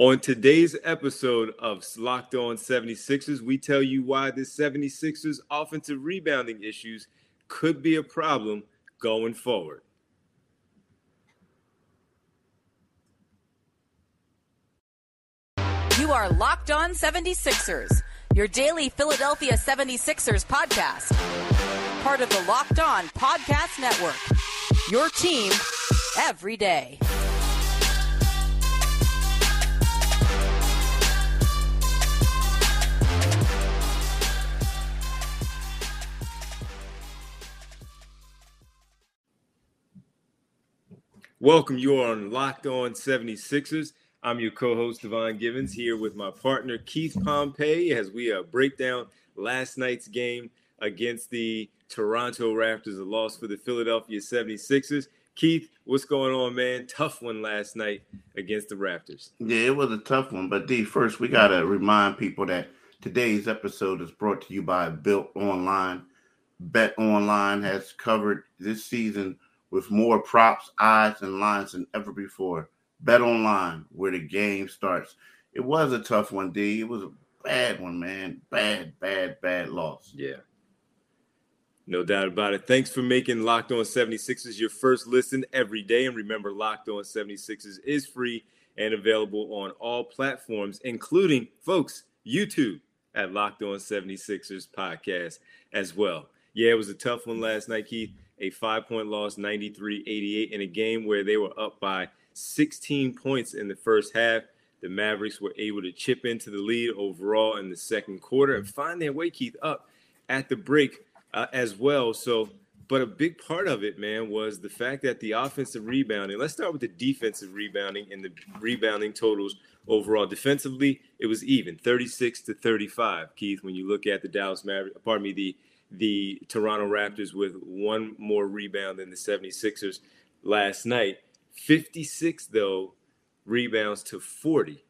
On today's episode of Locked On 76ers, we tell you why the 76ers offensive rebounding issues could be a problem going forward. You are Locked On 76ers, your daily Philadelphia 76ers podcast. Part of the Locked On Podcast Network. Your team every day. Welcome. You are on Locked On 76ers. I'm your co-host Devon Givens here with my partner Keith Pompey as we uh, break down last night's game against the Toronto Raptors, a loss for the Philadelphia 76ers. Keith, what's going on, man? Tough one last night against the Raptors. Yeah, it was a tough one. But D, first we gotta remind people that today's episode is brought to you by Bet Online. Bet Online has covered this season with more props, odds, and lines than ever before. Bet online, where the game starts. It was a tough one, D. It was a bad one, man. Bad, bad, bad loss. Yeah. No doubt about it. Thanks for making Locked On 76ers your first listen every day. And remember, Locked On 76ers is free and available on all platforms, including, folks, YouTube at Locked On 76ers podcast as well. Yeah, it was a tough one last night, Keith a five point loss, 93 88, in a game where they were up by 16 points in the first half. The Mavericks were able to chip into the lead overall in the second quarter and find their way, Keith, up at the break uh, as well. So, but a big part of it, man, was the fact that the offensive rebounding. Let's start with the defensive rebounding and the rebounding totals overall. Defensively, it was even, 36 to 35. Keith, when you look at the Dallas Mavericks, pardon me, the the Toronto Raptors with one more rebound than the 76ers last night. 56, though, rebounds to 40.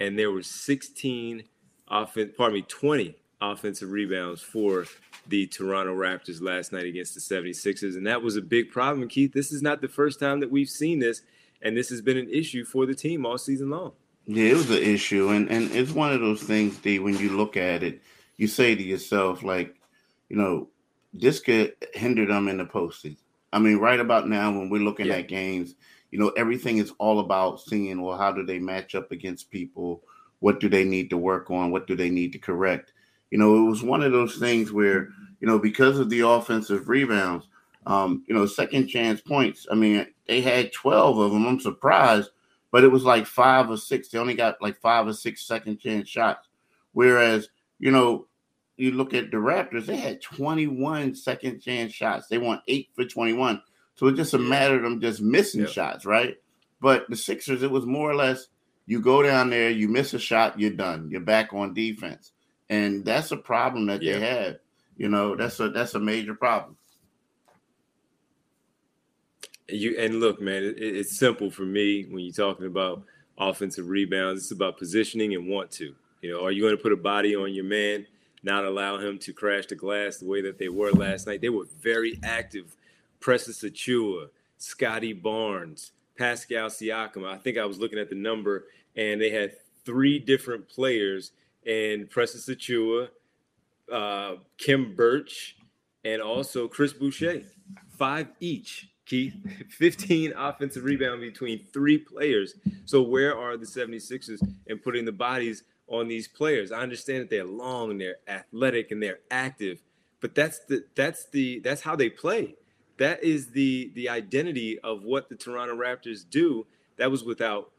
And there were 16 offense, pardon me, 20 offensive rebounds for the Toronto Raptors last night against the 76ers. And that was a big problem. Keith, this is not the first time that we've seen this. And this has been an issue for the team all season long. Yeah, it was an issue. And, and it's one of those things, D, when you look at it, you say to yourself, like, you know, this could hinder them in the postseason. I mean, right about now, when we're looking yeah. at games, you know, everything is all about seeing, well, how do they match up against people? What do they need to work on? What do they need to correct? You know, it was one of those things where, you know, because of the offensive rebounds, um, you know, second chance points. I mean, they had 12 of them. I'm surprised, but it was like five or six. They only got like five or six second chance shots. Whereas, you know, you look at the Raptors, they had 21 second chance shots. They won eight for 21. So it's just a matter of them just missing yep. shots, right? But the Sixers, it was more or less you go down there, you miss a shot, you're done. You're back on defense. And that's a problem that yep. they have. You know, that's a that's a major problem. You and look, man, it, it's simple for me when you're talking about offensive rebounds. It's about positioning and want to. You know, are you going to put a body on your man? Not allow him to crash the glass the way that they were last night. They were very active. Precious Achiuwa, Scottie Barnes, Pascal Siakam. I think I was looking at the number, and they had three different players, and Precious Achiuwa, uh, Khem Birch, and also Chris Boucher. Five each. Keith, 15 offensive rebound between three players. So where are the 76ers in putting the bodies on these players. I understand that they're long and they're athletic and they're active, but that's the that's the that's how they play. That is the the identity of what the Toronto Raptors do. That was without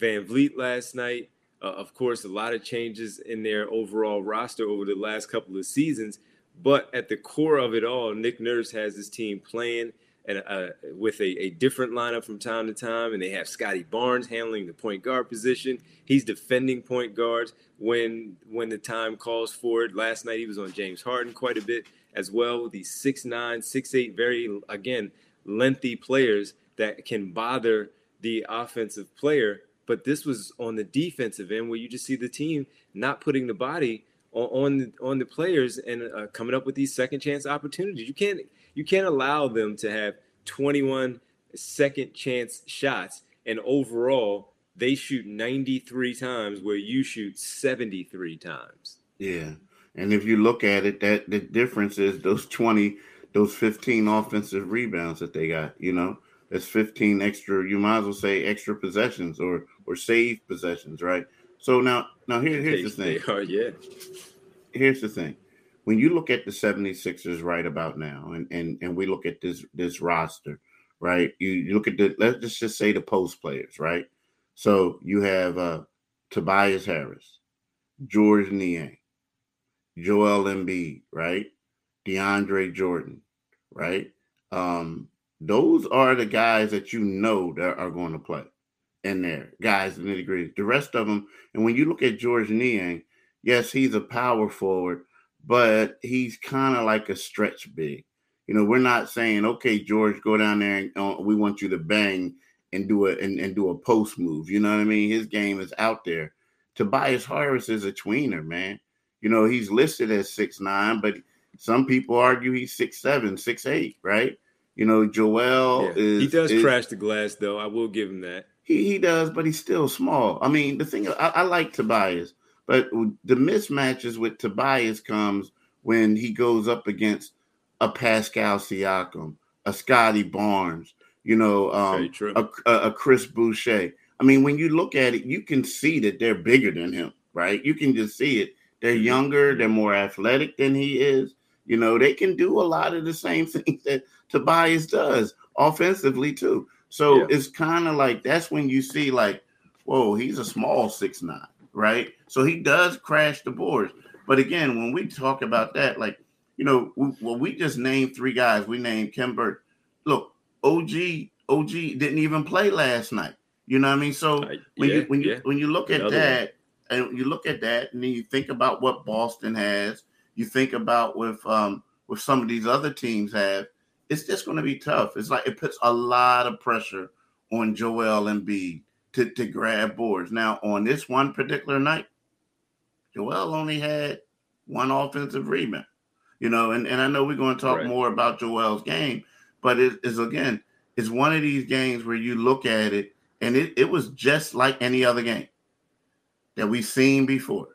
VanVleet last night. Uh, of course, a lot of changes in their overall roster over the last couple of seasons. But at the core of it all, Nick Nurse has his team playing and uh, with a, a, different lineup from time to time, and they have Scottie Barnes handling the point guard position. He's defending point guards when when the time calls for it. Last night he was on James Harden quite a bit as well. These six nine, six eight, very again lengthy players that can bother the offensive player. But this was on the defensive end where you just see the team not putting the body on on the, on the players and uh, coming up with these second chance opportunities. You can't you can't allow them to have 21 second chance shots and overall they shoot 93 times where you shoot 73 times. Yeah. And if you look at it, that the difference is those 20, those 15 offensive rebounds that they got, you know, that's 15 extra, you might as well say extra possessions or or save possessions, right? So now now here, here's the thing. Are, yeah. Here's the thing. When you look at the 76ers right about now, and and and we look at this this roster, right? You, you look at the let's just say the post players, right? So you have uh Tobias Harris, George Niang, Joel Embiid, right? DeAndre Jordan, right? Um, those are the guys that you know that are going to play in there, guys, nitty gritty. The rest of them, and when you look at George Niang, yes, he's a power forward, but he's kind of like a stretch big. You know, we're not saying, okay, George, go down there and uh, we want you to bang and do it and, and do a post move. You know what I mean? His game is out there. Tobias Harris is a tweener, man. You know, he's listed as six nine, but some people argue he's six seven, six eight, right? You know, Joel yeah. is he does is, crash the glass though. I will give him that. He he does, but he's still small. I mean, the thing I, I like Tobias, but the mismatches with Tobias comes when he goes up against a Pascal Siakam, a Scottie Barnes, you know, um, a, a Chris Boucher. I mean, when you look at it, you can see that they're bigger than him, right? You can just see it. They're mm-hmm. younger, they're more athletic than he is. You know, they can do a lot of the same things that Tobias does offensively too. So yeah. it's kind of like that's when you see like, whoa, he's a small six nine, right? So he does crash the boards. But again, when we talk about that, like, you know, we, well, we just named three guys. We named Khem Birch. Look, OG, OG didn't even play last night. You know what I mean? So uh, when yeah, you when you yeah. when you look at Another that, one. and you look at that, and then you think about what Boston has, you think about with um with some of these other teams have, it's just going to be tough. It's like it puts a lot of pressure on Joel Embiid to, to grab boards. Now, on this one particular night, Joel only had one offensive rebound. You know, and, and I know we're going to talk right. more about Joel's game, but it is again, it's one of these games where you look at it and it, it was just like any other game that we've seen before.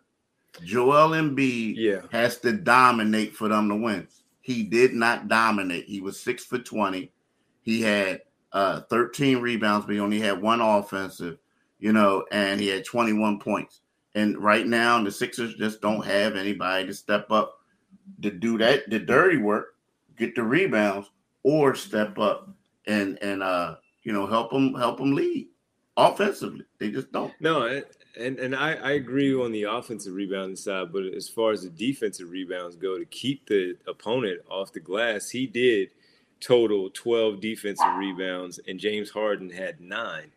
Joel Embiid yeah. has to dominate for them to win. He did not dominate. He was six for 20. He had uh, 13 rebounds, but he only had one offensive, you know, and he had 21 points. And right now, the Sixers just don't have anybody to step up to do that, the dirty work, get the rebounds, or step up and and uh you know help them help them lead offensively. They just don't. No, and and I, I agree on the offensive rebounding side, but as far as the defensive rebounds go, to keep the opponent off the glass, he did total 12 defensive rebounds, and James Harden had nine.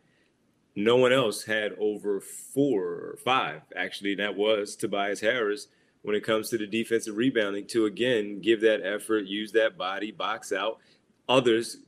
No one else had over four or five. Actually, that was Tobias Harris when it comes to the defensive rebounding to again give that effort, use that body, box out. Others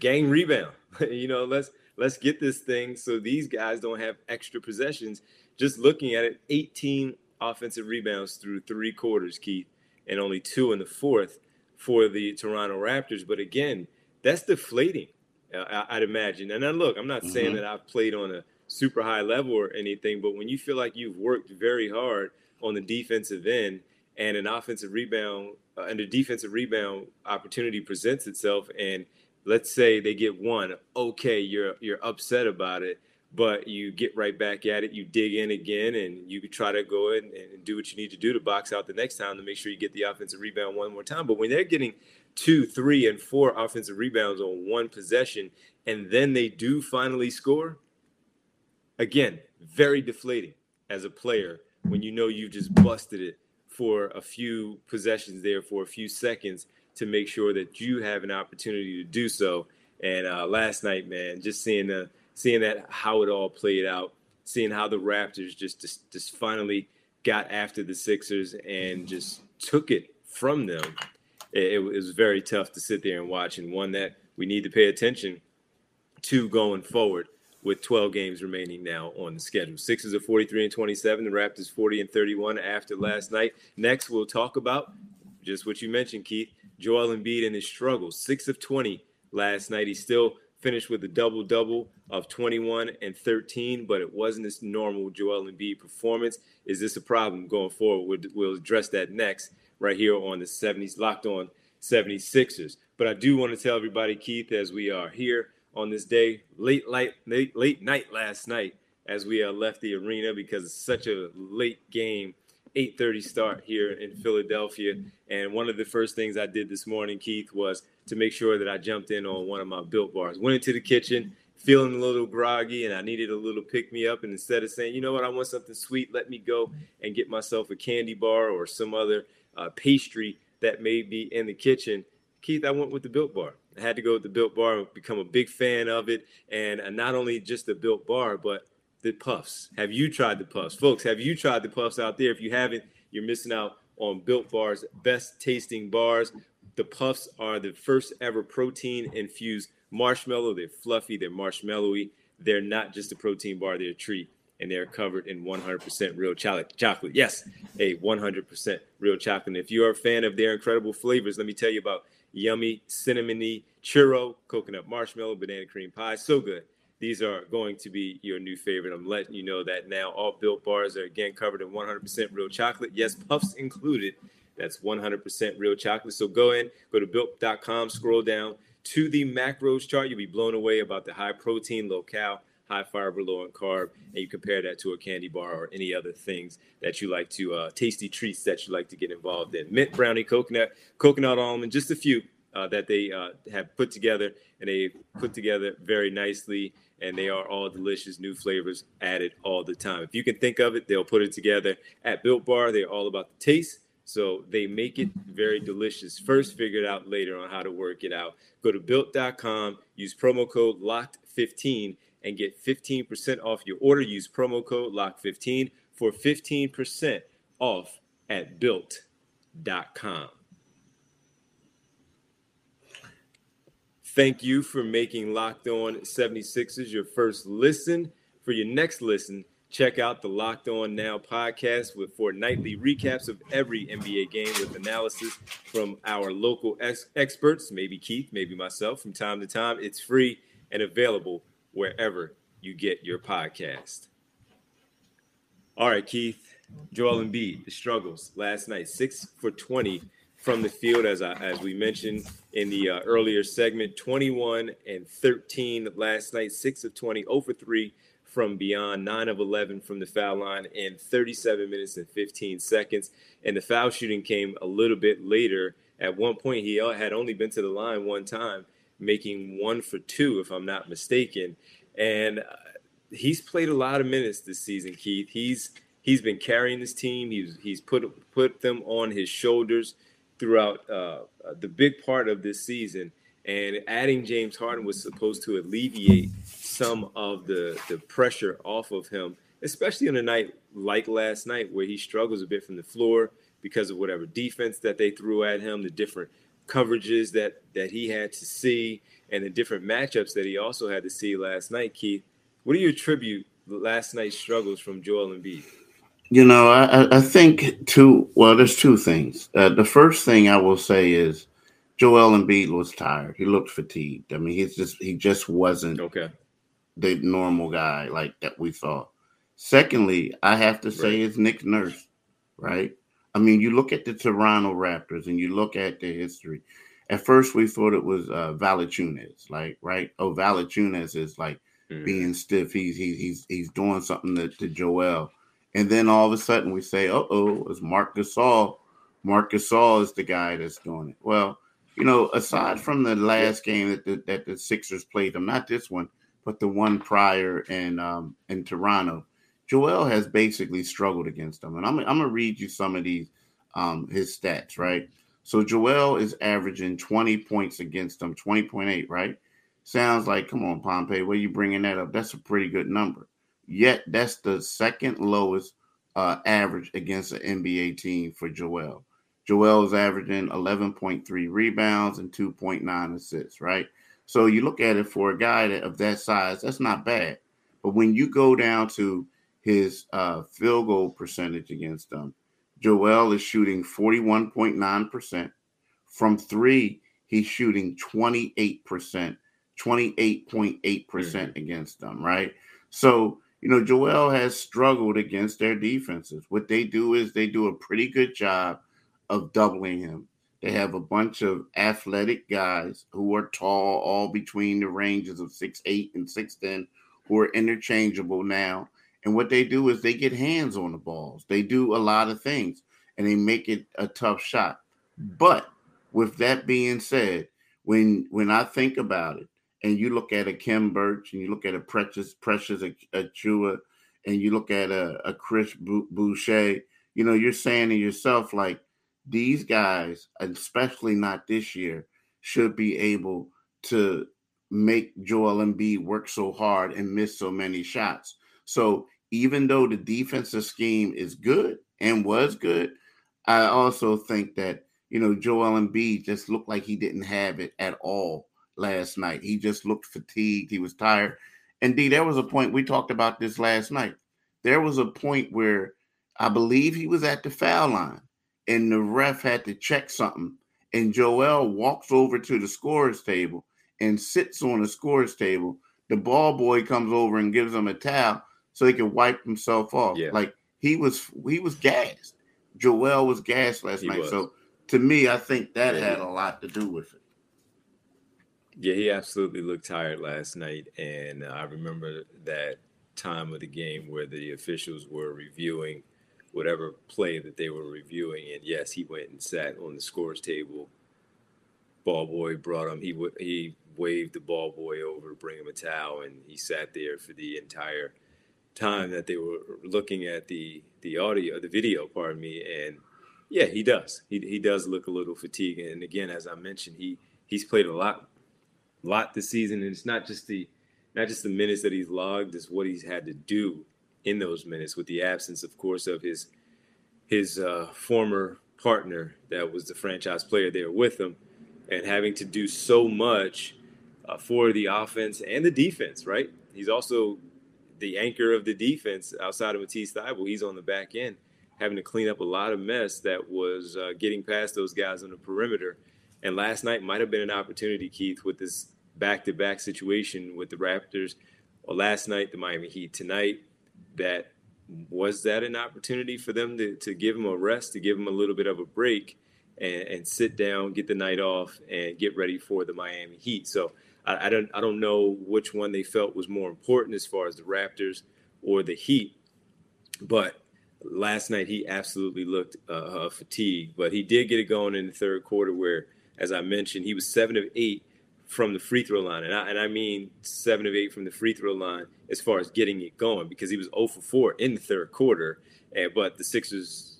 gang rebound. you know, let's let's get this thing so these guys don't have extra possessions. Just looking at it, 18 offensive rebounds through three quarters, Keith, and only two in the fourth for the Toronto Raptors. But again, that's deflating, uh, I'd imagine. And then look, I'm not mm-hmm. saying that I've played on a super high level or anything, but when you feel like you've worked very hard on the defensive end and an offensive rebound uh, and a defensive rebound opportunity presents itself and – let's say they get one, okay, you're you're upset about it, but you get right back at it, you dig in again, and you try to go in and do what you need to do to box out the next time to make sure you get the offensive rebound one more time. But when they're getting two, three, and four offensive rebounds on one possession, and then they do finally score, again, very deflating as a player when you know you've just busted it for a few possessions there for a few seconds to make sure that you have an opportunity to do so. And uh, last night, man, just seeing the seeing that how it all played out, seeing how the Raptors just just, just finally got after the Sixers and just took it from them. It, it was very tough to sit there and watch, and one that we need to pay attention to going forward with 12 games remaining now on the schedule. Sixers are 43 and 27, the Raptors 40 and 31 after last night. Next, we'll talk about just what you mentioned, Keith. Joel Embiid and his struggles. Six of 20 last night. He still finished with a double double of 21 and 13, but it wasn't his normal Joel Embiid performance. Is this a problem going forward? We'll, we'll address that next right here on the 70s, locked on 76ers. But I do want to tell everybody, Keith, as we are here on this day, late, late, late, late night last night, as we uh, left the arena because it's such a late game 8:30 start here in Philadelphia. And one of the first things I did this morning, Keith, was to make sure that I jumped in on one of my built bars. Went into the kitchen, feeling a little groggy, and I needed a little pick me up. And instead of saying, you know what, I want something sweet, let me go and get myself a candy bar or some other uh, pastry that may be in the kitchen. Keith, I went with the built bar. I had to go with the built bar and become a big fan of it. And not only just the built bar, but the puffs. Have you tried the puffs? Folks, have you tried the puffs out there? If you haven't, you're missing out on Built Bar's best tasting bars. The puffs are the first ever protein infused marshmallow. They're fluffy, they're marshmallowy. They're not just a protein bar, they're a treat. And they're covered in 100% real chocolate. Yes, a 100% real chocolate. And if you are a fan of their incredible flavors, let me tell you about yummy cinnamony churro, coconut marshmallow, banana cream pie. So good these are going to be your new favorite. I'm letting you know that now. All built bars are again covered in 100% real chocolate. Yes, puffs included. That's 100% real chocolate. So go in, go to built.com, scroll down to the macros chart. You'll be blown away about the high protein, low cal, high fiber, low in carb, and you compare that to a candy bar or any other things that you like to, uh, tasty treats that you like to get involved in. Mint brownie, coconut, coconut almond, just a few uh, that they uh, have put together, and they put together very nicely and they are all delicious new flavors added all the time. If you can think of it, they'll put it together at Built Bar. They're all about the taste. So they make it very delicious. First, figure it out later on how to work it out. Go to built.com, use promo code LOCKED15 and get 15% off your order. Use promo code LOCK15 for 15% off at built.com. Thank you for making Locked On 76ers your first listen. For your next listen, check out the Locked On Now podcast with for nightly recaps of every NBA game with analysis from our local ex- experts, maybe Keith, maybe myself from time to time. It's free and available wherever you get your podcast. All right, Keith, Joel Embiid, the struggles last night, six for 20 from the field, as I, as we mentioned in the uh, earlier segment, 21 and 13 last night, six of 20, over three from beyond, nine of 11 from the foul line in 37 minutes and 15 seconds. And the foul shooting came a little bit later. At one point, he had only been to the line one time, making one for two, if I'm not mistaken. And uh, he's played a lot of minutes this season, Keith. He's he's been carrying his team. He's he's put put them on his shoulders throughout uh, the big part of this season. And adding James Harden was supposed to alleviate some of the, the pressure off of him, especially on a night like last night where he struggles a bit from the floor because of whatever defense that they threw at him, the different coverages that that he had to see, and the different matchups that he also had to see last night. Keith, what do you attribute last night's struggles from Joel Embiid? You know, I, I think two. Well, there's two things. Uh, the first thing I will say is Joel Embiid was tired. He looked fatigued. I mean, he's just he just wasn't okay the normal guy like that we saw. Secondly, I have to say right. is Nick Nurse, right? I mean, you look at the Toronto Raptors and you look at the history. At first, we thought it was uh, Valanciunas, like right? Oh, Valanciunas is like mm-hmm. being stiff. He's he's he's he's doing something to, to Joel. And then all of a sudden we say, uh oh, it's Marc Gasol. Marc Gasol is the guy that's doing it. Well, you know, aside from the last game that the, that the Sixers played them, not this one, but the one prior in um, in Toronto, Joel has basically struggled against them. And I'm, I'm gonna read you some of these um, his stats, right? So Joel is averaging 20 points against them, 20.8, right? Sounds like, come on, Pompey, where are you bringing that up? That's a pretty good number. Yet that's the second lowest uh, average against an NBA team for Joel. Joel is averaging 11.3 rebounds and 2.9 assists, right? So you look at it for a guy that, of that size, that's not bad. But when you go down to his uh, field goal percentage against them, Joel is shooting 41.9%. From three, he's shooting 28%. 28.8% mm-hmm. against them, right? So, you know, Joel has struggled against their defenses. What they do is they do a pretty good job of doubling him. They have a bunch of athletic guys who are tall, all between the ranges of six eight and 6'10, who are interchangeable now. And what they do is they get hands on the balls. They do a lot of things and they make it a tough shot. But with that being said, when when I think about it, and you look at a Khem Birch, and you look at a Precious Precious Achiuwa, and you look at a, a Chris Boucher, you know, you're saying to yourself like these guys, especially not this year, should be able to make Joel Embiid work so hard and miss so many shots. So even though the defensive scheme is good and was good, I also think that you know Joel Embiid just looked like he didn't have it at all last night. He just looked fatigued. He was tired. Indeed, there was a point we talked about this last night. There was a point where I believe he was at the foul line, and the ref had to check something. And Joel walks over to the scores table and sits on the scores table. The ball boy comes over and gives him a towel so he can wipe himself off. Yeah. Like he was he was gassed. Joel was gassed last he night. Was. So to me, I think that yeah, had a lot to do with it. Yeah, he absolutely looked tired last night, and I remember that time of the game where the officials were reviewing whatever play that they were reviewing, and yes, he went and sat on the scores table. Ball boy brought him. He w- he waved the ball boy over to bring him a towel, and he sat there for the entire time that they were looking at the the audio, the video, pardon me, and yeah, he does. He he does look a little fatigued, and again, as I mentioned, he he's played a lot, lot this season, and it's not just the not just the minutes that he's logged, it's what he's had to do in those minutes, with the absence, of course, of his his uh, former partner that was the franchise player there with him, and having to do so much uh, for the offense and the defense. Right, he's also the anchor of the defense outside of Matisse Thybulle. He's on the back end, having to clean up a lot of mess that was uh, getting past those guys on the perimeter. And last night might have been an opportunity, Keith, with this back-to-back situation with the Raptors. Or last night, the Miami Heat. Tonight, that was that an opportunity for them to, to give him a rest, to give him a little bit of a break, and, and sit down, get the night off, and get ready for the Miami Heat. So I, I, don't I don't know which one they felt was more important as far as the Raptors or the Heat, but last night he absolutely looked uh, uh, fatigued. But he did get it going in the third quarter, where, as I mentioned, he was seven of eight from the free throw line, and I, and I mean seven of eight from the free throw line as far as getting it going because he was 0 for 4 in the third quarter. And but the Sixers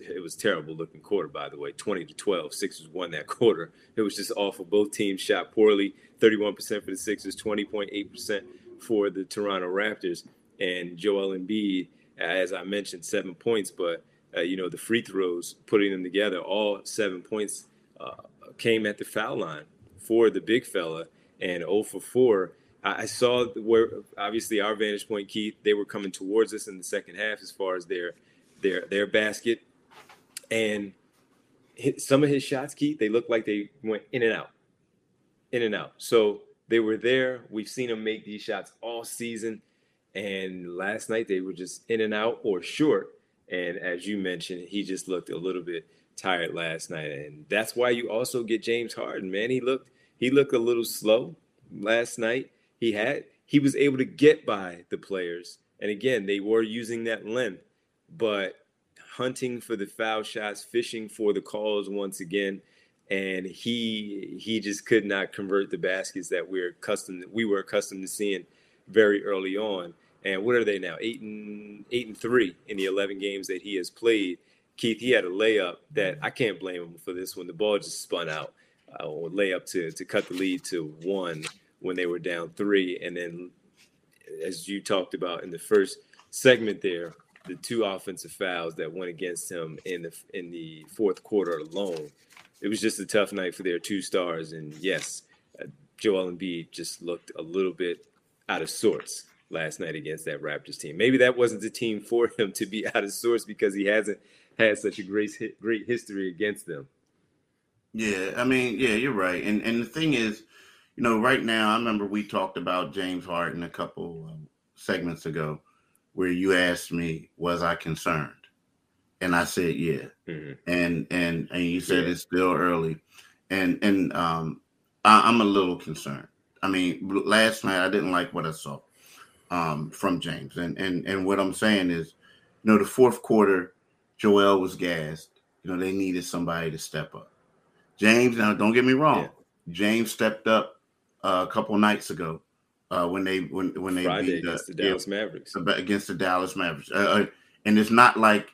it was terrible looking quarter, by the way. 20 to 12. Sixers won that quarter. It was just awful. Both teams shot poorly. 31% for the Sixers, 20.8% for the Toronto Raptors. And Joel Embiid, as I mentioned, seven points, but uh, you know the free throws, putting them together, all seven points uh, came at the foul line for the big fella, and 0 for 4. I saw where obviously our vantage point, Keith, they were coming towards us in the second half as far as their their their basket and some of his shots, Keith, they looked like they went in and out, in and out. So they were there. We've seen him make these shots all season. And last night they were just in and out or short. And as you mentioned, he just looked a little bit tired last night. And that's why you also get James Harden, man. He looked he looked a little slow last night. He had he was able to get by the players. And again, they were using that length, but hunting for the foul shots, fishing for the calls once again, and he he just could not convert the baskets that we're accustomed we were accustomed to seeing very early on. And what are they now? Eight and eight and three in the eleven games that he has played. Keith, he had a layup that I can't blame him for this one. The ball just spun out, uh, or layup to to cut the lead to one when they were down three, and then as you talked about in the first segment there, the two offensive fouls that went against him in the in the fourth quarter alone. It was just a tough night for their two stars, and yes, uh, Joel Embiid just looked a little bit out of sorts last night against that Raptors team. Maybe that wasn't the team for him to be out of sorts because he hasn't had such a great great history against them. Yeah, I mean, yeah, you're right, and and the thing is, you know, right now, I remember we talked about James Harden a couple um, segments ago, where you asked me, "Was I concerned?" And I said, "Yeah." Mm-hmm. And and and you said yeah. it's still early, and and um, I, I'm a little concerned. I mean, last night I didn't like what I saw um, from James, and and and what I'm saying is, you know, the fourth quarter, Joel was gassed. You know, they needed somebody to step up. James, now don't get me wrong, yeah. James stepped up uh, a couple nights ago uh, when they when when they Friday beat against the, the Dallas yeah, Mavericks against the Dallas Mavericks, uh, uh, and it's not like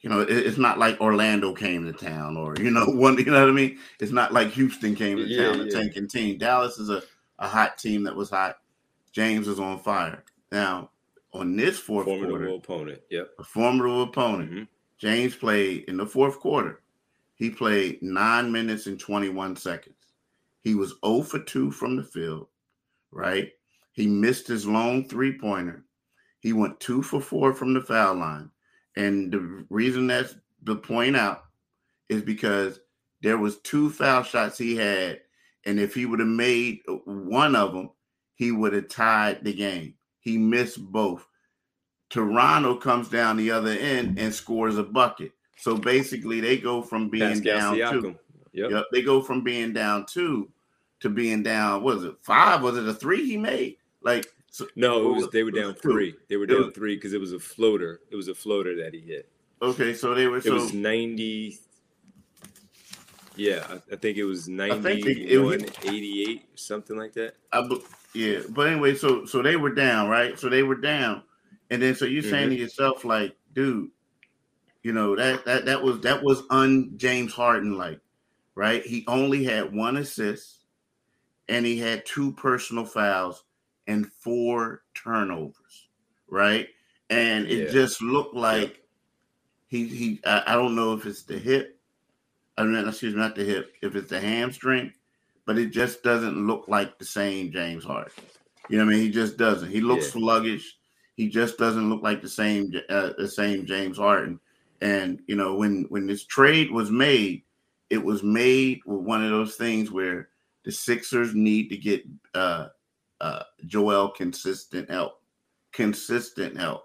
you know, it's not like Orlando came to town or you know one. You know what I mean? It's not like Houston came to yeah, town, yeah. tanking team. Dallas is a a hot team that was hot. James is on fire now. On this fourth formidable quarter, opponent, yep, a formidable opponent. Mm-hmm. James played in the fourth quarter. He played nine minutes and twenty one seconds. He was 0 for 2 from the field, right? He missed his long three pointer. He went two for four from the foul line. And the reason that's the point out is because there was two foul shots he had, and if he would have made one of them, he would have tied the game. He missed both. Toronto comes down the other end and scores a bucket. So basically, they go from being Pascal down Siakam. two. Yep. yep. They go from being down two to being down. Was it five? Was it a three he made? Like so, no, it was they were down three. They were down three because it was a floater. It was a floater that he hit. Okay, so they were. It so, was ninety. Yeah, I, I think it was 91, 88, something like that. I, yeah, but anyway, so so they were down, right? So they were down, and then so you're saying mm-hmm. to yourself, like, dude, you know that that that was that was un James Harden like, right? He only had one assist, and he had two personal fouls and four turnovers, right? And it yeah. just looked like he he. I, I, don't know if it's the hip. I mean, excuse me, not the hip. If it's the hamstring, but it just doesn't look like the same James Harden. You know what I mean? He just doesn't. He looks yeah. sluggish. He just doesn't look like the same uh, the same James Harden. And you know, when when this trade was made, it was made with one of those things where the Sixers need to get uh, uh, Joel consistent help, consistent help.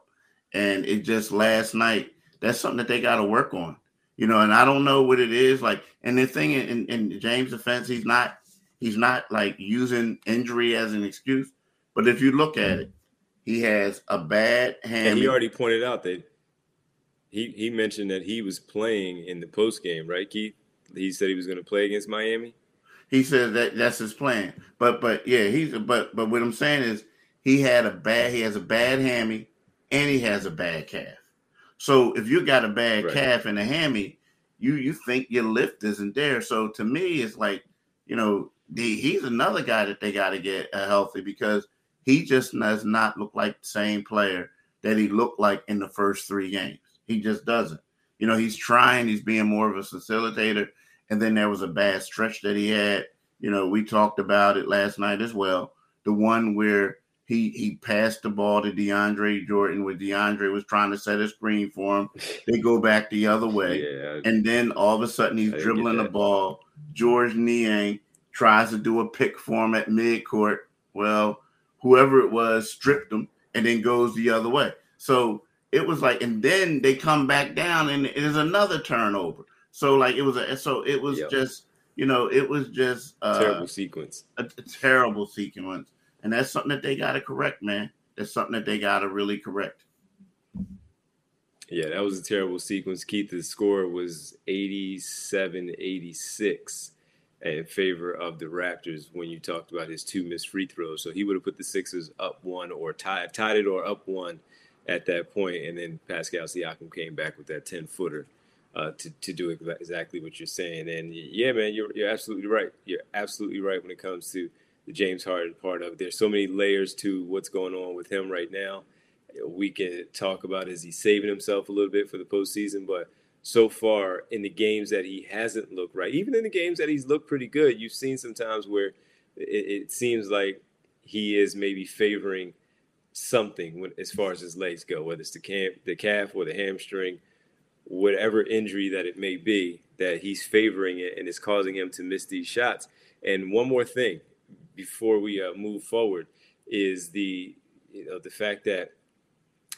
And it just last night, that's something that they got to work on, you know. And I don't know what it is like. And the thing in, in James' defense, he's not he's not like using injury as an excuse. But if you look at it, he has a bad hand. And he already pointed out that he he mentioned that he was playing in the post game, right, Keith? He said he was going to play against Miami. He said that that's his plan. But but yeah, he's but but what I'm saying is he had a bad he has a bad hammy and he has a bad calf. So if you got a bad right. calf and a hammy, you you think your lift isn't there. So to me, it's like you know the, he's another guy that they got to get uh, healthy because he just does not look like the same player that he looked like in the first three games. He just doesn't. You know, he's trying. He's being more of a facilitator. And then there was a bad stretch that he had. You know, we talked about it last night as well. The one where he he passed the ball to DeAndre Jordan where DeAndre was trying to set a screen for him. They go back the other way. Yeah, and then all of a sudden he's dribbling the ball. George Niang tries to do a pick for him at midcourt. Well, whoever it was stripped him and then goes the other way. So it was like, and then they come back down and it is another turnover. So like it was a so it was yep. just you know it was just uh, terrible sequence, a, a, terrible sequence, and that's something that they got to correct, man. That's something that they got to really correct. Yeah, that was a terrible sequence. Keith's score was 87-86 in favor of the Raptors when you talked about his two missed free throws. So he would have put the Sixers up one or tied tied it or up one at that point, and then Pascal Siakam came back with that ten footer uh, to to do exactly what you're saying. And yeah, man, you're you're absolutely right. You're absolutely right when it comes to the James Harden part of it. There's so many layers to what's going on with him right now. We can talk about is he saving himself a little bit for the postseason, but so far in the games that he hasn't looked right, even in the games that he's looked pretty good, you've seen sometimes where it, it seems like he is maybe favoring something when, as far as his legs go, whether it's the camp, the calf or the hamstring whatever injury that it may be, that he's favoring it and it's causing him to miss these shots. And one more thing, before we uh, move forward is the you know the fact that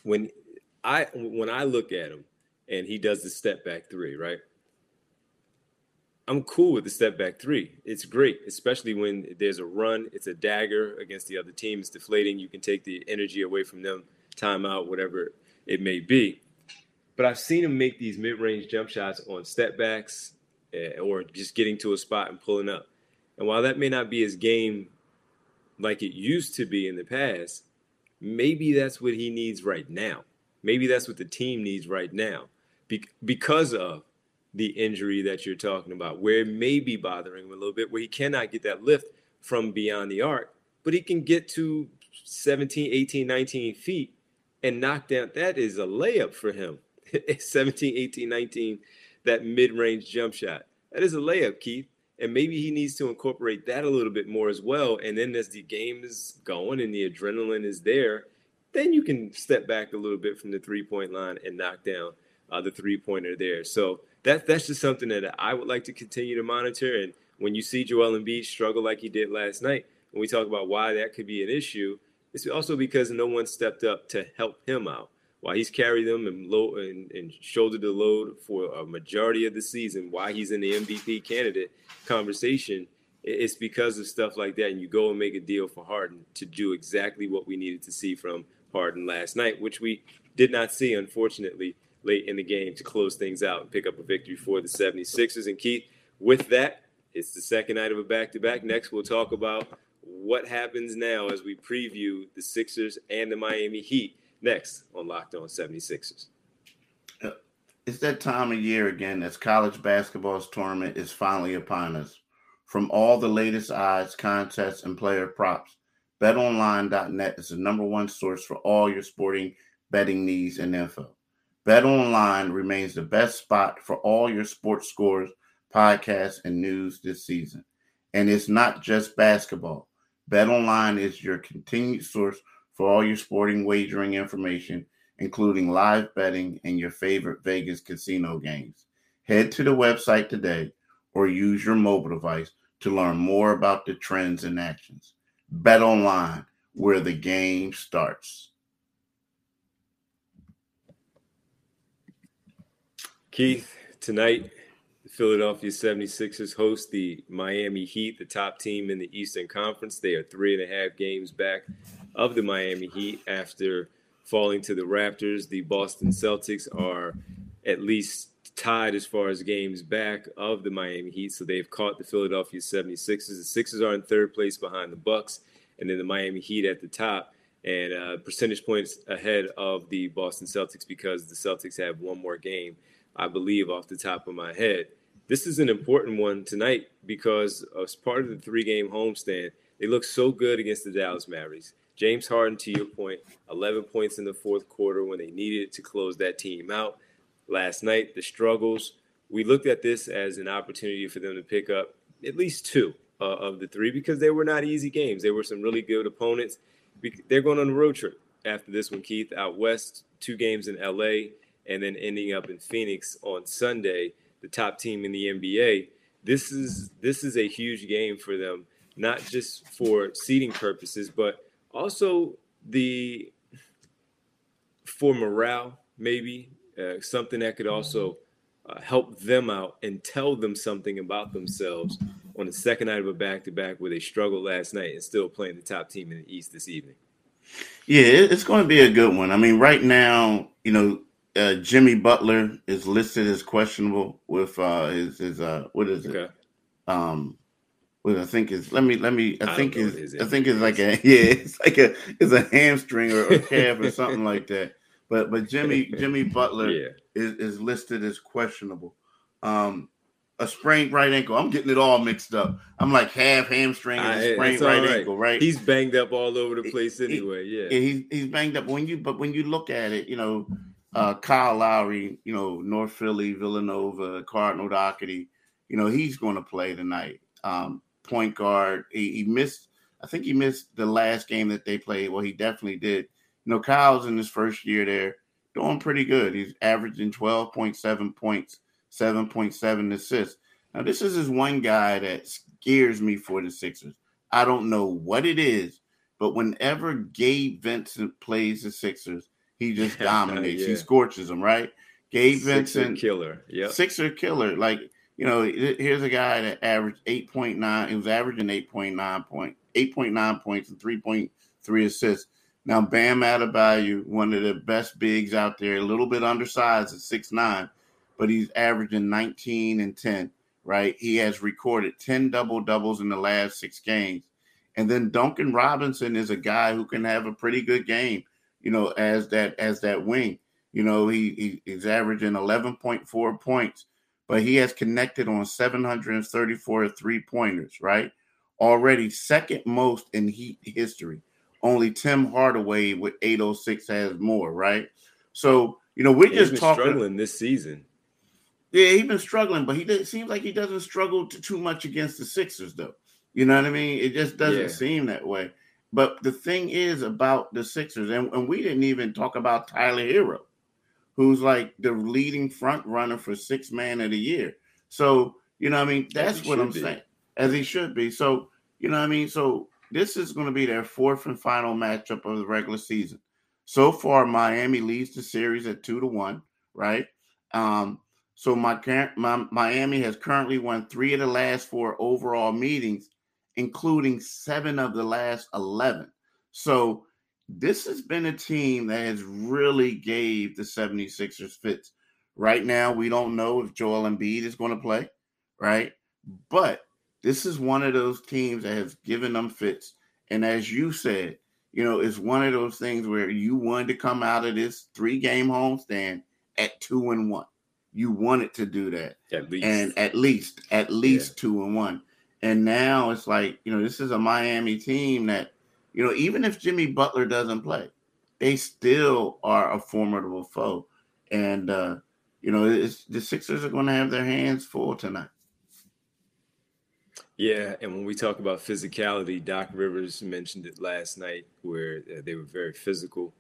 when I when I look at him and he does the step back three, right? I'm cool with the step back three. It's great, especially when there's a run. It's a dagger against the other team. It's deflating. You can take the energy away from them, timeout, whatever it may be. But I've seen him make these mid-range jump shots on step backs uh, or just getting to a spot and pulling up. And while that may not be his game like it used to be in the past, maybe that's what he needs right now. Maybe that's what the team needs right now be- because of the injury that you're talking about, where it may be bothering him a little bit, where he cannot get that lift from beyond the arc, but he can get to 17, 18, 19 feet and knock down. That is a layup for him. 17, 18, 19, that mid range jump shot. That is a layup, Keith. And maybe he needs to incorporate that a little bit more as well. And then as the game is going and the adrenaline is there, then you can step back a little bit from the three point line and knock down uh, the three pointer there. So that that's just something that I would like to continue to monitor. And when you see Joel Embiid struggle like he did last night, when we talk about why that could be an issue, it's also because no one stepped up to help him out. While he's carried them and, low, and, and shouldered the load for a majority of the season, why he's in the MVP candidate conversation, it's because of stuff like that. And you go and make a deal for Harden to do exactly what we needed to see from Harden last night, which we did not see, unfortunately, late in the game to close things out and pick up a victory for the 76ers. And Keith, with that, it's the second night of a back to back. Next, we'll talk about what happens now as we preview the Sixers and the Miami Heat next on Locked On 76ers. Uh, it's that time of year again as college basketball's tournament is finally upon us. From all the latest odds, contests, and player props, BetOnline.net is the number one source for all your sporting betting needs and info. BetOnline remains the best spot for all your sports scores, podcasts, and news this season. And it's not just basketball. BetOnline is your continued source for all your sporting wagering information, including live betting and your favorite Vegas casino games. Head to the website today or use your mobile device to learn more about the trends and actions. Bet online, where the game starts. Keith, tonight, the Philadelphia 76ers host the Miami Heat, the top team in the Eastern Conference. They are three and a half games back of the Miami Heat after falling to the Raptors. The Boston Celtics are at least tied as far as games back of the Miami Heat, so they've caught the Philadelphia 76ers. The Sixers are in third place behind the Bucks, and then the Miami Heat at the top, and uh, percentage points ahead of the Boston Celtics because the Celtics have one more game, I believe, off the top of my head. This is an important one tonight because as part of the three-game homestand, they look so good against the Dallas Mavericks. James Harden, to your point, 11 points in the fourth quarter when they needed to close that team out last night, the struggles. We looked at this as an opportunity for them to pick up at least two uh, of the three because they were not easy games. They were some really good opponents. They're going on a road trip after this one, Keith, out west, two games in LA, and then ending up in Phoenix on Sunday, the top team in the NBA. This is this is a huge game for them, not just for seeding purposes, but also the for morale, maybe uh, something that could also uh, help them out and tell them something about themselves on the second night of a back to back where they struggled last night and still playing the top team in the East this evening. Yeah, it's going to be a good one. I mean, right now, you know, uh, Jimmy Butler is listed as questionable with uh, his his uh, what is it? Um, what I think is let me let me I, I think is I think it's like a yeah it's like a it's a hamstring or a calf or something like that. But but Jimmy Jimmy Butler yeah. is, is listed as questionable. Um, a sprained right ankle. I'm getting it all mixed up. I'm like half hamstring and a sprained right, right, ankle, right? He's banged up all over the place anyway. He, yeah, he's he's banged up. When you but when you look at it, you know, uh, Kyle Lowry, you know, North Philly, Villanova, Cardinal Dougherty, you know, he's going to play tonight. Um, point guard. He, he missed. I think he missed the last game that they played. Well, he definitely did you know, Kyle's in his first year there doing pretty good. He's averaging 12.7 points, 7.7 assists. Now, this is his one guy that scares me for the Sixers. I don't know what it is, but whenever Gabe Vincent plays the Sixers, he just dominates. yeah. He scorches them, right? Gabe Sixer Vincent, killer, yeah, Sixer killer. Like you know, here's a guy that averaged eight point nine. He was averaging eight point nine point eight point nine points and three point three assists. Now, Bam Adebayo, one of the best bigs out there, a little bit undersized at six nine, but he's averaging 19 and 10, right? He has recorded 10 double doubles in the last six games. And then Duncan Robinson is a guy who can have a pretty good game, you know, as that as that wing. You know, he, he he's averaging 11.4 points, but he has connected on 734 three pointers, right? Already second most in Heat history. Only Tim Hardaway with 806 has more, right? So, you know, we're just talking struggling this season. Yeah, he's been struggling, but he it seems like he doesn't struggle to, too much against the Sixers, though. You know what I mean? It just doesn't yeah. seem that way. But the thing is about the Sixers, and, and we didn't even talk about Tyler Herro, who's like the leading front runner for six man of the year. So, you know, I mean, that's what I'm be. saying, as he should be. So, you know, I mean, so this is going to be their fourth and final matchup of the regular season. So far, Miami leads the series at two to one, right? Um, so my, my Miami has currently won three of the last four overall meetings, including seven of the last eleven. So this has been a team that has really gave the 76ers fits. Right now, we don't know if Joel Embiid is going to play, right? But this is one of those teams that has given them fits. And as you said, you know, it's one of those things where you wanted to come out of this three game homestand at two and one. You wanted to do that. At least. And at least, at least yeah. two and one. And now it's like, you know, this is a Miami team that, you know, even if Jimmy Butler doesn't play, they still are a formidable foe. And, uh, you know, the Sixers are going to have their hands full tonight. Yeah, and when we talk about physicality, Doc Rivers mentioned it last night, where uh, they were very physical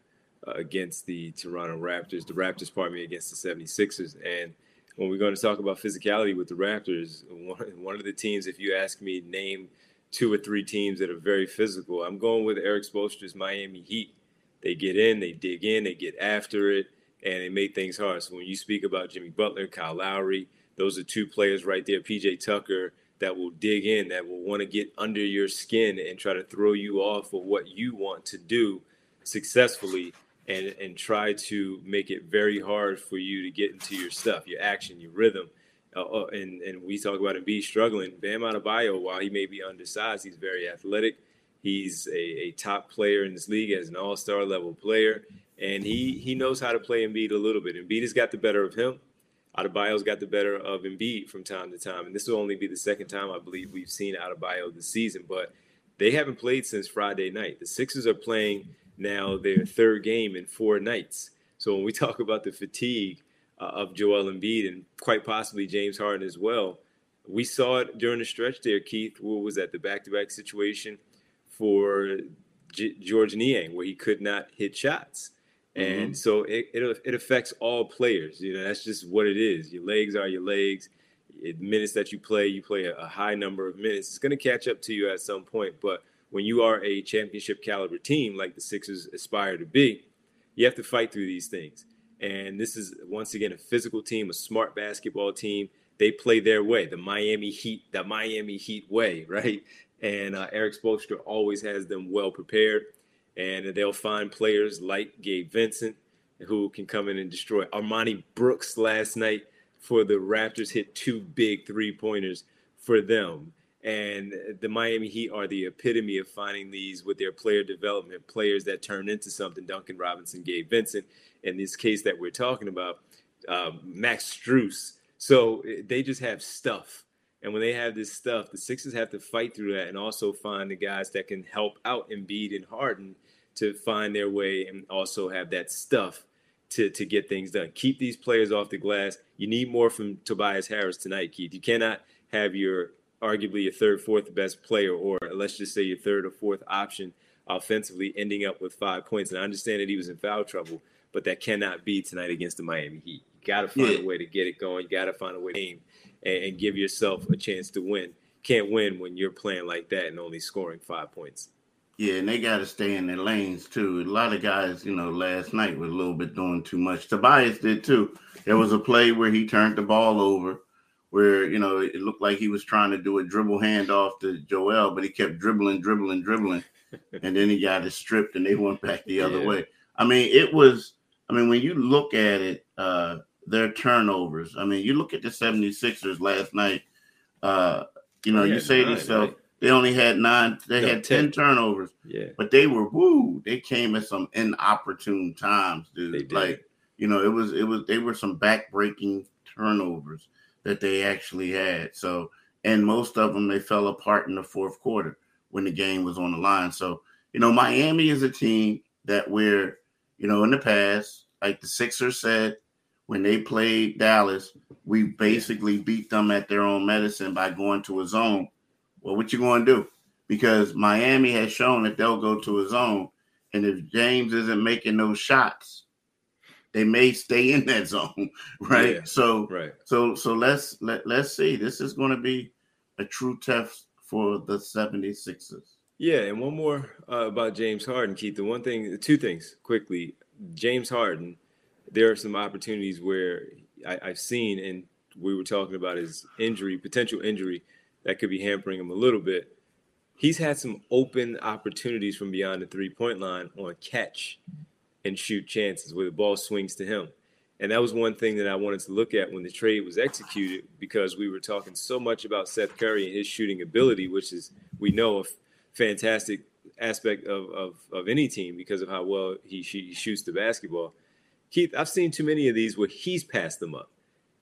uh, against the Toronto Raptors, the Raptors, pardon me, against the 76ers. And when we're going to talk about physicality with the Raptors, one, one of the teams, if you ask me, name two or three teams that are very physical, I'm going with Erik Spoelstra's Miami Heat. They get in, they dig in, they get after it, and they make things hard. So when you speak about Jimmy Butler, Kyle Lowry, those are two players right there. PJ Tucker that will dig in, that will want to get under your skin and try to throw you off of what you want to do successfully and and try to make it very hard for you to get into your stuff, your action, your rhythm. Uh, uh and and we talk about Embiid struggling. Bam Adebayo, while he may be undersized, he's very athletic. He's a, a top player in this league as an all-star level player, and he he knows how to play Embiid a little bit. Embiid has got the better of him. Adebayo's got the better of Embiid from time to time, and this will only be the second time I believe we've seen Adebayo this season. But they haven't played since Friday night. The Sixers are playing now their third game in four nights. So when we talk about the fatigue uh, of Joel Embiid and quite possibly James Harden as well, we saw it during the stretch there. Keith, what was that? The back-to-back situation for J- Georges Niang, where he could not hit shots. Mm-hmm. And so it, it, it affects all players. You know, that's just what it is. Your legs are your legs. It, minutes that you play, you play a, a high number of minutes. It's going to catch up to you at some point. But when you are a championship caliber team like the Sixers aspire to be, you have to fight through these things. And this is once again a physical team, a smart basketball team. They play their way, the Miami Heat, the Miami Heat way, right? And uh, Erik Spoelstra always has them well prepared and they'll find players like Gabe Vincent who can come in and destroy. Armoni Brooks last night for the Raptors hit two big three pointers for them. And the Miami Heat are the epitome of finding these with their player development, players that turn into something. Duncan Robinson, Gabe Vincent, in this case that we're talking about, um, Max Strus. So eh, they just have stuff. And when they have this stuff, the Sixers have to fight through that and also find the guys that can help out Embiid and Harden to find their way and also have that stuff to, to get things done. Keep these players off the glass. You need more from Tobias Harris tonight, Keith. You cannot have your arguably your third, fourth best player, or let's just say your third or fourth option offensively ending up with five points. And I understand that he was in foul trouble, but that cannot be tonight against the Miami Heat. You got to find yeah. a way to get it going. You got to find a way to aim and, and give yourself a chance to win. can't win when you're playing like that and only scoring five points. Yeah, and they got to stay in their lanes too. A lot of guys, you know, last night was a little bit doing too much. Tobias did too. There was a play where he turned the ball over, where you know it looked like he was trying to do a dribble handoff to Joel, but he kept dribbling, dribbling, dribbling, and then he got it stripped, and they went back the other yeah. way. I mean, it was. I mean, when you look at it, uh, their turnovers. I mean, you look at the 76ers last night. Uh, you know, you say to yourself. Right? They only had nine. They no, had 10. 10. turnovers. Yeah. But they were woo. They came at some inopportune times, dude. Like, you know, it was it was they were some backbreaking turnovers that they actually had. So, and most of them they fell apart in the fourth quarter when the game was on the line. So, you know, Miami is a team that we're, you know, in the past, like the Sixers said when they played Dallas, we basically beat them at their own medicine by going to a zone well, what you going to do? Because Miami has shown that they'll go to a zone, and if James isn't making those shots, they may stay in that zone, right? Yeah, so, right. So, so let's let let's see. This is going to be a true test for the 76ers. Yeah, and one more uh, about James Harden, Keith. The one thing, two things quickly. James Harden, there are some opportunities where I, I've seen, and we were talking about his injury, potential injury that could be hampering him a little bit. He's had some open opportunities from beyond the three point line on catch and shoot chances where the ball swings to him. And that was one thing that I wanted to look at when the trade was executed because we were talking so much about Seth Curry and his shooting ability, which is, we know, a fantastic aspect of, of, of any team because of how well he, he shoots the basketball. Keith, I've seen too many of these where he's passed them up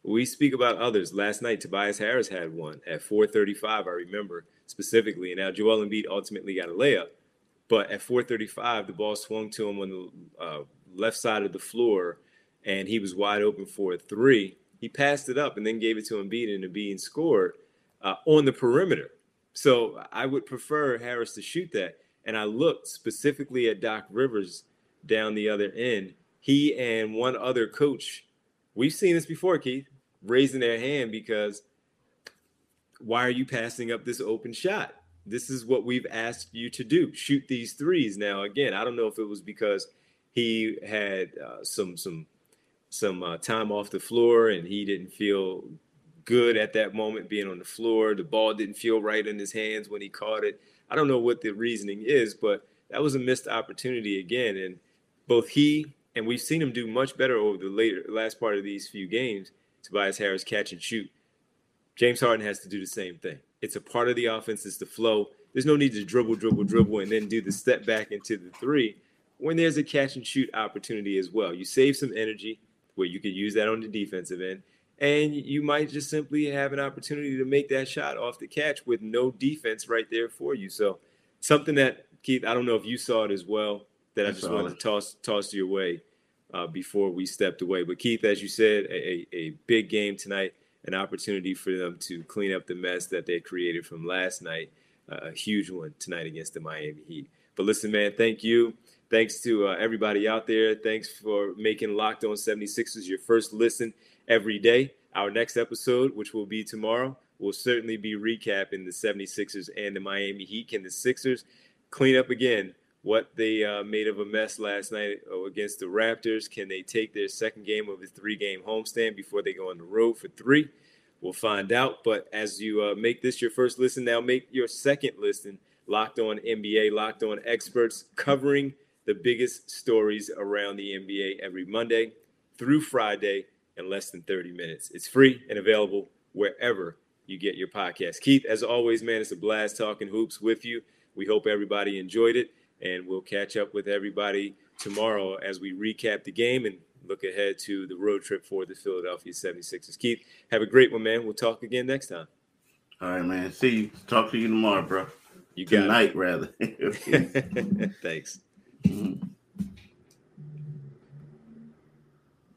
we speak about others. Last night, Tobias Harris had one at 4:35. I remember specifically. And now Joel Embiid ultimately got a layup, but at 4:35, the ball swung to him on the uh, left side of the floor, and he was wide open for a three. He passed it up and then gave it to Embiid, and Embiid scored uh, on the perimeter. So I would prefer Harris to shoot that. And I looked specifically at Doc Rivers down the other end. He and one other coach. We've seen this before, Keith raising their hand because why are you passing up this open shot? This is what we've asked you to do. Shoot these threes. Now, again, I don't know if it was because he had uh, some some some uh, time off the floor and he didn't feel good at that moment being on the floor. The ball didn't feel right in his hands when he caught it. I don't know what the reasoning is, but that was a missed opportunity again. And both he and we've seen him do much better over the later last part of these few games Tobias Harris catch and shoot. James Harden has to do the same thing. It's a part of the offense, it's the flow. There's no need to dribble, dribble, dribble, and then do the step back into the three when there's a catch and shoot opportunity as well. You save some energy where you could use that on the defensive end, and you might just simply have an opportunity to make that shot off the catch with no defense right there for you. So, something that Keith, I don't know if you saw it as well, that I, I just wanted it. to toss toss your way uh, before we stepped away. But Keith, as you said, a, a big game tonight, an opportunity for them to clean up the mess that they created from last night. Uh, a huge one tonight against the Miami Heat. But listen, man, thank you. Thanks to uh, everybody out there. Thanks for making Locked On 76ers your first listen every day. Our next episode, which will be tomorrow, will certainly be recapping the 76ers and the Miami Heat. Can the Sixers clean up again what they uh, made of a mess last night uh, against the Raptors. Can they take their second game of a three game homestand before they go on the road for three? We'll find out. But as you uh, make this your first listen, now make your second listen. Locked on NBA, locked on experts covering the biggest stories around the NBA every Monday through Friday in less than 30 minutes. It's free and available wherever you get your podcast. Keith, as always, man, it's a blast talking hoops with you. We hope everybody enjoyed it and we'll catch up with everybody tomorrow as we recap the game and look ahead to the road trip for the Philadelphia 76ers. Keith, have a great one, man. We'll talk again next time. All right, man. See you. Talk to you tomorrow, bro. You got Tonight, it. rather. Thanks. Mm-hmm.